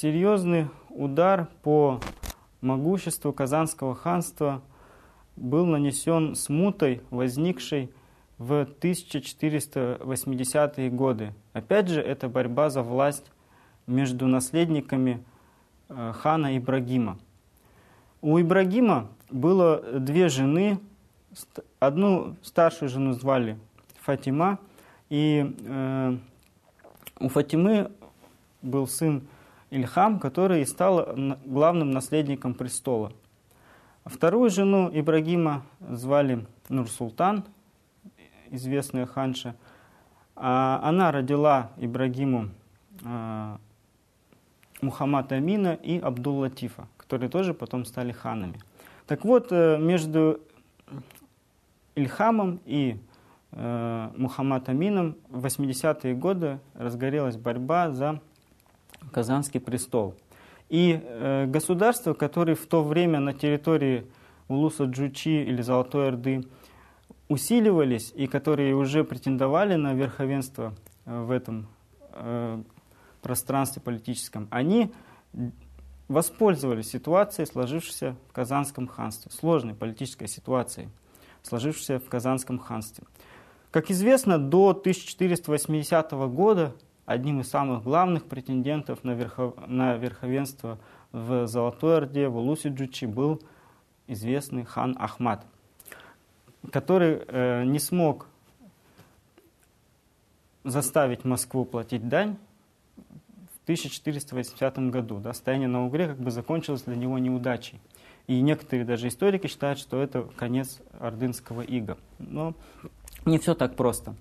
серьезный удар по могуществу Казанского ханства был нанесен смутой, возникшей в 1480-е годы. Опять же, это борьба за власть между наследниками э, хана Ибрагима. У Ибрагима было две жены. Одну старшую жену звали Фатима, и э, у Фатимы был сын Ильхам, который стал главным наследником престола. Вторую жену Ибрагима звали Нур-Султан, известная ханша. А она родила Ибрагиму а, Мухаммад Амина и Абдул-Латифа, которые тоже потом стали ханами. Так вот, э, между Ильхамом и э, Мухаммад Амином в 80-е годы разгорелась борьба за Казанский престол. И э, государства, которые в то время на территории Улуса Джучи или Золотой Орды усиливались и которые уже претендовали на верховенство э, в этом э, пространстве политическом, они воспользовались ситуацией, сложившейся в Казанском ханстве, сложной политической ситуацией, сложившейся в Казанском ханстве. Как известно, до 1480 года одним из самых главных претендентов на, верхов... на верховенство в Золотой Орде, в Улусе-Джучи был известный хан Ахмад – который э, не смог заставить Москву платить дань в 1480 году. Да, стояние на Угре как бы закончилось для него неудачей. И некоторые даже историки считают, что это конец ордынского ига. Но не все так просто.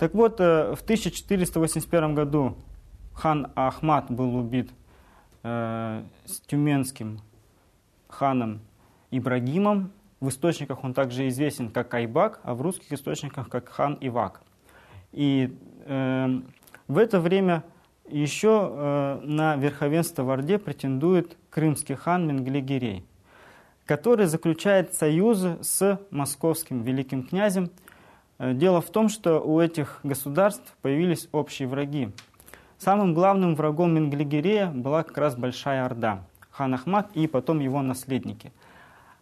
Так вот, э, в 1481 году хан Ахмад был убит э, с тюменским ханом Ибрагимом, в источниках он также известен как Айбак, а в русских источниках как хан Ивак. И э, в это время еще э, на верховенство в Орде претендует крымский хан Менглигерей, который заключает союзы с московским великим князем. Э, дело в том, что у этих государств появились общие враги. Самым главным врагом Менглигерея была как раз Большая Орда, хан Ахмад и потом его наследники –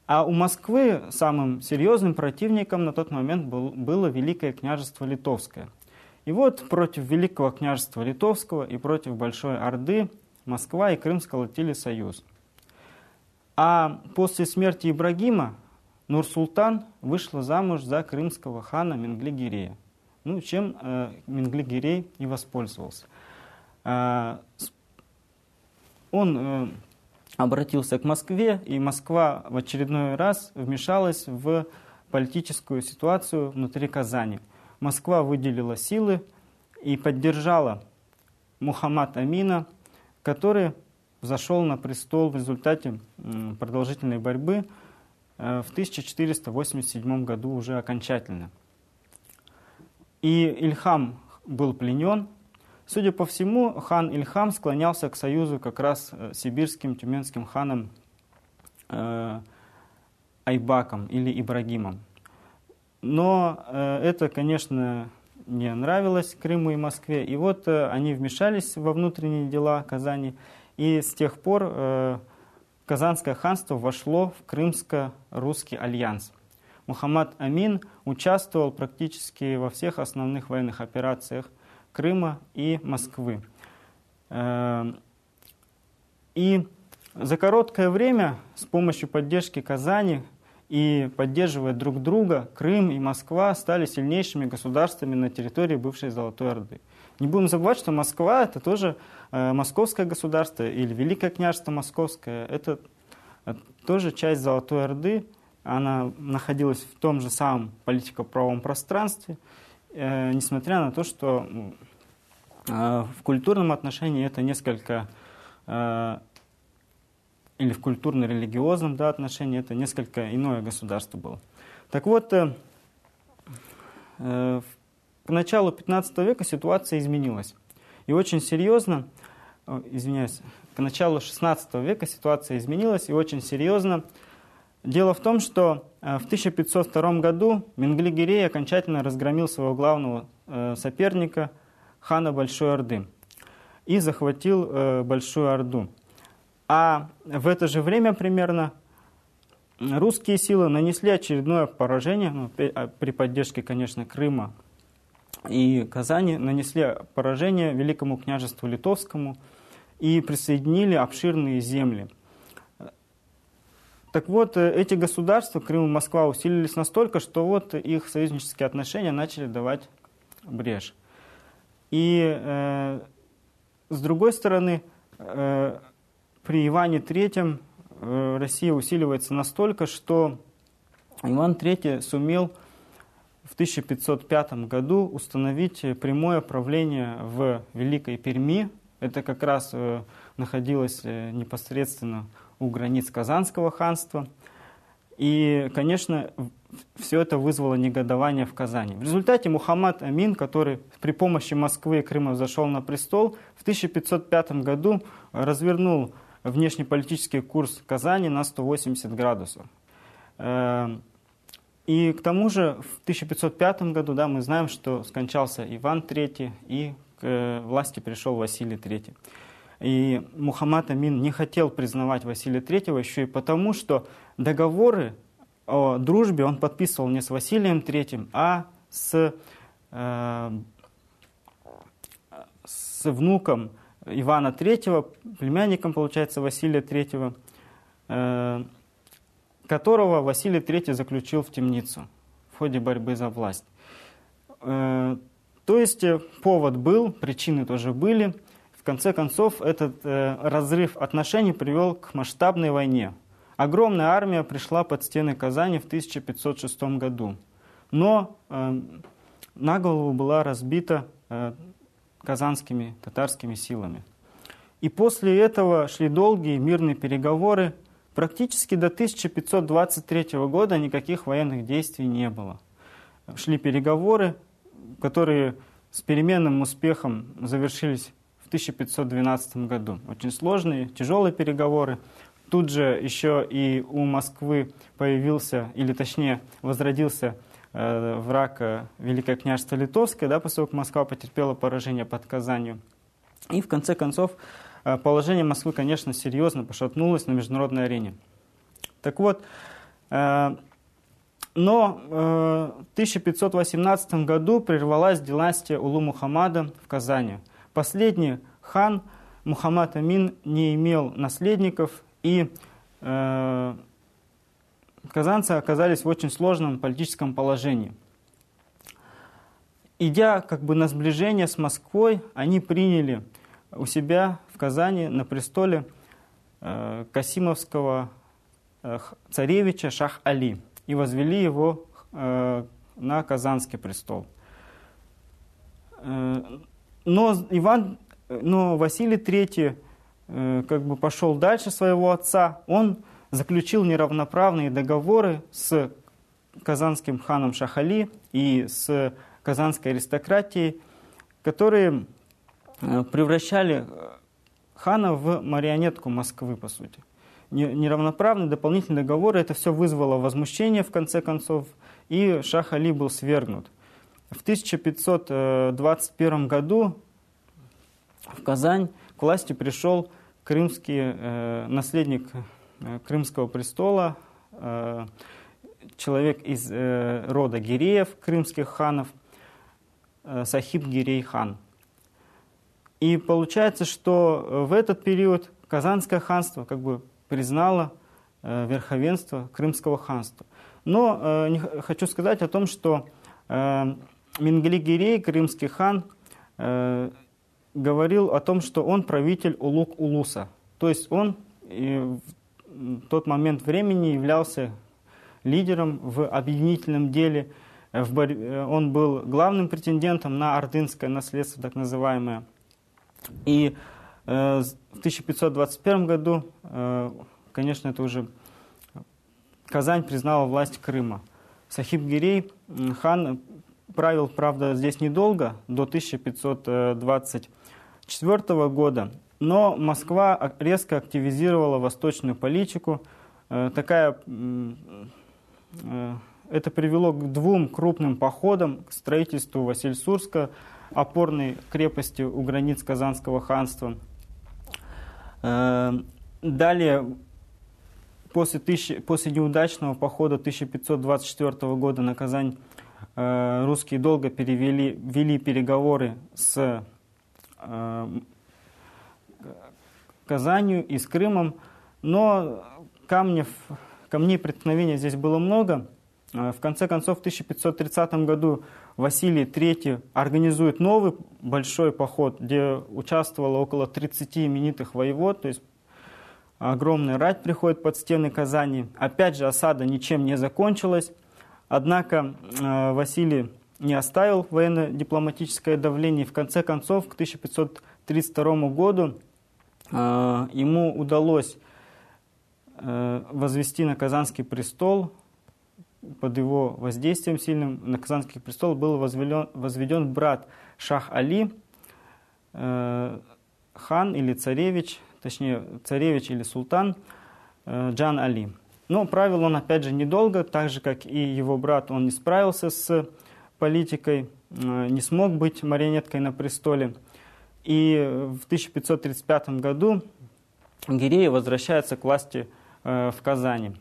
а у Москвы самым серьезным противником на тот момент был, было Великое княжество Литовское. И вот против Великого княжества Литовского и против Большой Орды Москва и Крым сколотили союз. А после смерти Ибрагима Нур-Султан вышла замуж за крымского хана Менглигирея. Ну, чем э, Менглигирей и воспользовался. Э, он э, обратился к Москве, и Москва в очередной раз вмешалась в политическую ситуацию внутри Казани. Москва выделила силы и поддержала Мухаммад Амина, который взошел на престол в результате продолжительной борьбы в 1487 году уже окончательно. И Ильхам был пленен, Судя по всему, хан Ильхам склонялся к союзу как раз э, с сибирским тюменским ханом э, Айбаком или Ибрагимом. Но э, это, конечно, не нравилось Крыму и Москве. И вот э, они вмешались во внутренние дела Казани. И с тех пор э, Казанское ханство вошло в Крымско-русский альянс. Мухаммад Амин участвовал практически во всех основных военных операциях Крыма и Москвы. Э, и за короткое время с помощью поддержки Казани и поддерживая друг друга, Крым и Москва стали сильнейшими государствами на территории бывшей Золотой Орды. Не будем забывать, что Москва – это тоже э, московское государство или Великое княжество Московское. Это э, тоже часть Золотой Орды. Она находилась в том же самом политико-правовом пространстве, несмотря на то, что в культурном отношении это несколько, или в культурно-религиозном да, отношении это несколько иное государство было. Так вот, э, э, к началу 15 века ситуация изменилась. И очень серьезно, извиняюсь, к началу 16 века ситуация изменилась и очень серьезно. Дело в том, что э, в 1502 году Менглигерей окончательно разгромил своего главного соперника – хана Большой Орды. и захватил э, Большую Орду. А в это же время примерно русские силы нанесли очередное поражение, ну, а, при поддержке, конечно, Крыма и Казани, нанесли поражение Великому княжеству Литовскому и присоединили обширные земли. Так вот, э, эти государства, Крым и Москва, усилились настолько, что вот их союзнические отношения начали давать брешь. И э, с другой стороны, э, при Иване III э, Россия усиливается настолько, что Иван III сумел в 1505 году установить прямое правление в Великой Перми. Это как раз э, находилось непосредственно у границ Казанского ханства. И, конечно, все это вызвало негодование в Казани. В результате Мухаммад Амин, который при помощи Москвы и Крыма взошел на престол, в 1505 году развернул внешнеполитический курс Казани на 180 градусов. Э, и к тому же в 1505 году да, мы знаем, что скончался Иван III и к э, власти пришел Василий III. И Мухаммад Амин не хотел признавать Василия III еще и потому, что договоры о дружбе он подписывал не с Василием III, а с, э, с внуком Ивана III, племянником, получается, Василия III, э, которого Василий III заключил в темницу в ходе борьбы за власть. Э, то есть э, повод был, причины тоже были. В конце концов, этот разрыв отношений привел к масштабной войне – Огромная армия пришла под стены Казани в 1506 году, но на голову была разбита казанскими татарскими силами. И после этого шли долгие мирные переговоры. Практически до 1523 года никаких военных действий не было. Шли переговоры, которые с переменным успехом завершились в 1512 году. Очень сложные, тяжелые переговоры. Тут же еще и у Москвы появился, или точнее возродился э, враг э, Великое княжество Литовское, да, поскольку Москва потерпела поражение под Казанью. И в конце концов э, положение Москвы, конечно, серьезно пошатнулось на международной арене. Так вот, но в 1518 году прервалась династия Улу Мухаммада в Казани. Последний хан Мухаммад Амин не имел наследников и казанцы оказались в очень сложном политическом положении. Идя как бы на сближение с Москвой, они приняли у себя в Казани на престоле э, Касимовского э, царевича Шах-Али и возвели его э, на Казанский престол. Э, но, Иван, но Василий III Э, как бы пошел дальше своего отца, он заключил неравноправные договоры с казанским ханом Шахали и с казанской аристократией, которые э, превращали э, хана в марионетку Москвы, по сути. Неравноправные дополнительные договоры, это все вызвало возмущение в конце концов, и Шах Али был свергнут. В 1521 году в Казань к власти пришел крымский э, наследник э, крымского престола, э, человек из э, рода Гиреев, крымских ханов, э, Сахиб Гирей хан. И получается, что в этот период Казанское ханство как бы признало э, верховенство Крымского ханства. Но э, хочу сказать о том, что э, Мингали Гирей, крымский хан, э, говорил о том, что он правитель Улук-Улуса. То есть он тот момент времени являлся лидером в объединительном деле. Он был главным претендентом на ордынское наследство, так называемое. И э, в 1521 году, э, конечно, это уже Казань признала власть Крыма. Сахиб Гирей хан правил, правда, здесь недолго, до 1520 1994 года. Но Москва резко активизировала восточную политику. Э, такая, э, это привело к двум крупным походам, к строительству Васильсурска, опорной крепостью у границ Казанского ханства. Э, далее, после, тысячи, после неудачного похода 1524 года на Казань, русские долго перевели, вели переговоры с Казанью и с Крымом, но камнев, камней преткновения здесь было много. В конце концов, в 1530 году Василий III организует новый большой поход, где участвовало около 30 именитых воевод, то есть огромная рать приходит под стены Казани. Опять же, осада ничем не закончилась, однако э, Василий не оставил военно-дипломатическое давление. В конце концов, к 1532 году э, ему удалось э, возвести на Казанский престол под его воздействием сильным на Казанский престол был возведен, возведен брат Шах Али, э, хан или царевич, точнее царевич или султан э, Джан Али. Но правил он опять же недолго, так же как и его брат, он не справился с политикой, не смог быть марионеткой на престоле. И в 1535 году Гирей возвращается к власти э, в Казани.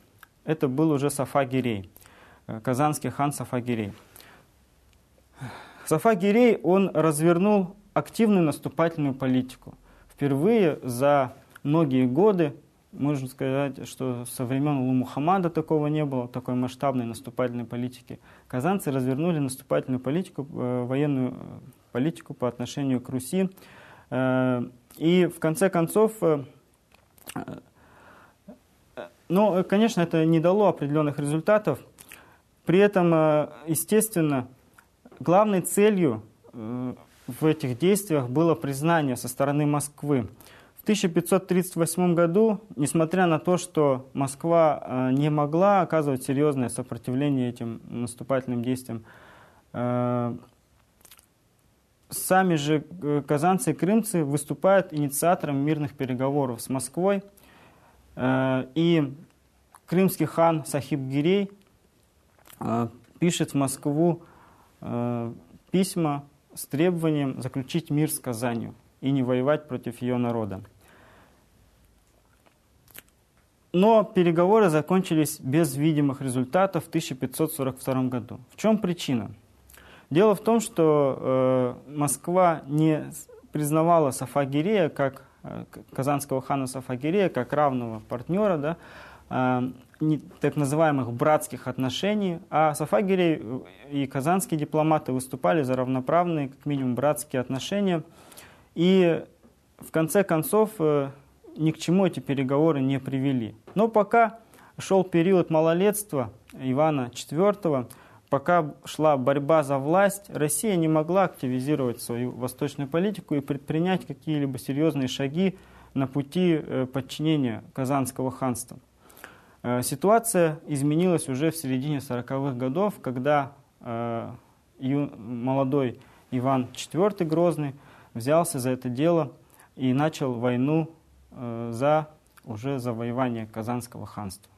Это был уже Сафа Гирей. Э, казанский хан Сафагирей. Сафагирей, он развернул активную наступательную политику. Впервые за многие годы, можно сказать, что со времен Улу Мухаммада такого не было, такой масштабной наступательной политики. Казанцы развернули наступательную политику, э, военную политику по отношению к Руси. И в конце концов, ну, конечно, это не дало определенных результатов. При этом, э, естественно, главной целью э, в этих действиях было признание со стороны Москвы. В 1538 году, несмотря на то, что Москва э, не могла оказывать серьезное сопротивление этим наступательным действиям, сами же казанцы и крымцы выступают инициатором мирных переговоров с Москвой. И крымский хан Сахиб Гирей а, пишет в Москву письма с требованием заключить мир с Казанью и не воевать против ее народа. Но переговоры закончились без видимых результатов в 1542 году. В чем причина? Дело в том, что э, Москва не признавала Сафагирея как э, казанского хана Сафагирея как равного партнера, да, э, так называемых братских отношений, а Сафагирей и казанские дипломаты выступали за равноправные, как минимум, братские отношения. И в конце концов э, ни к чему эти переговоры не привели. Но пока шел период малолетства Ивана IV, пока шла борьба за власть, Россия не могла активизировать свою восточную политику и предпринять какие-либо серьезные шаги на пути э, подчинения Казанского ханства. Э, ситуация изменилась уже в середине 40-х годов, когда э, молодой Иван IV Грозный взялся за это дело и начал войну за уже завоевание Казанского ханства.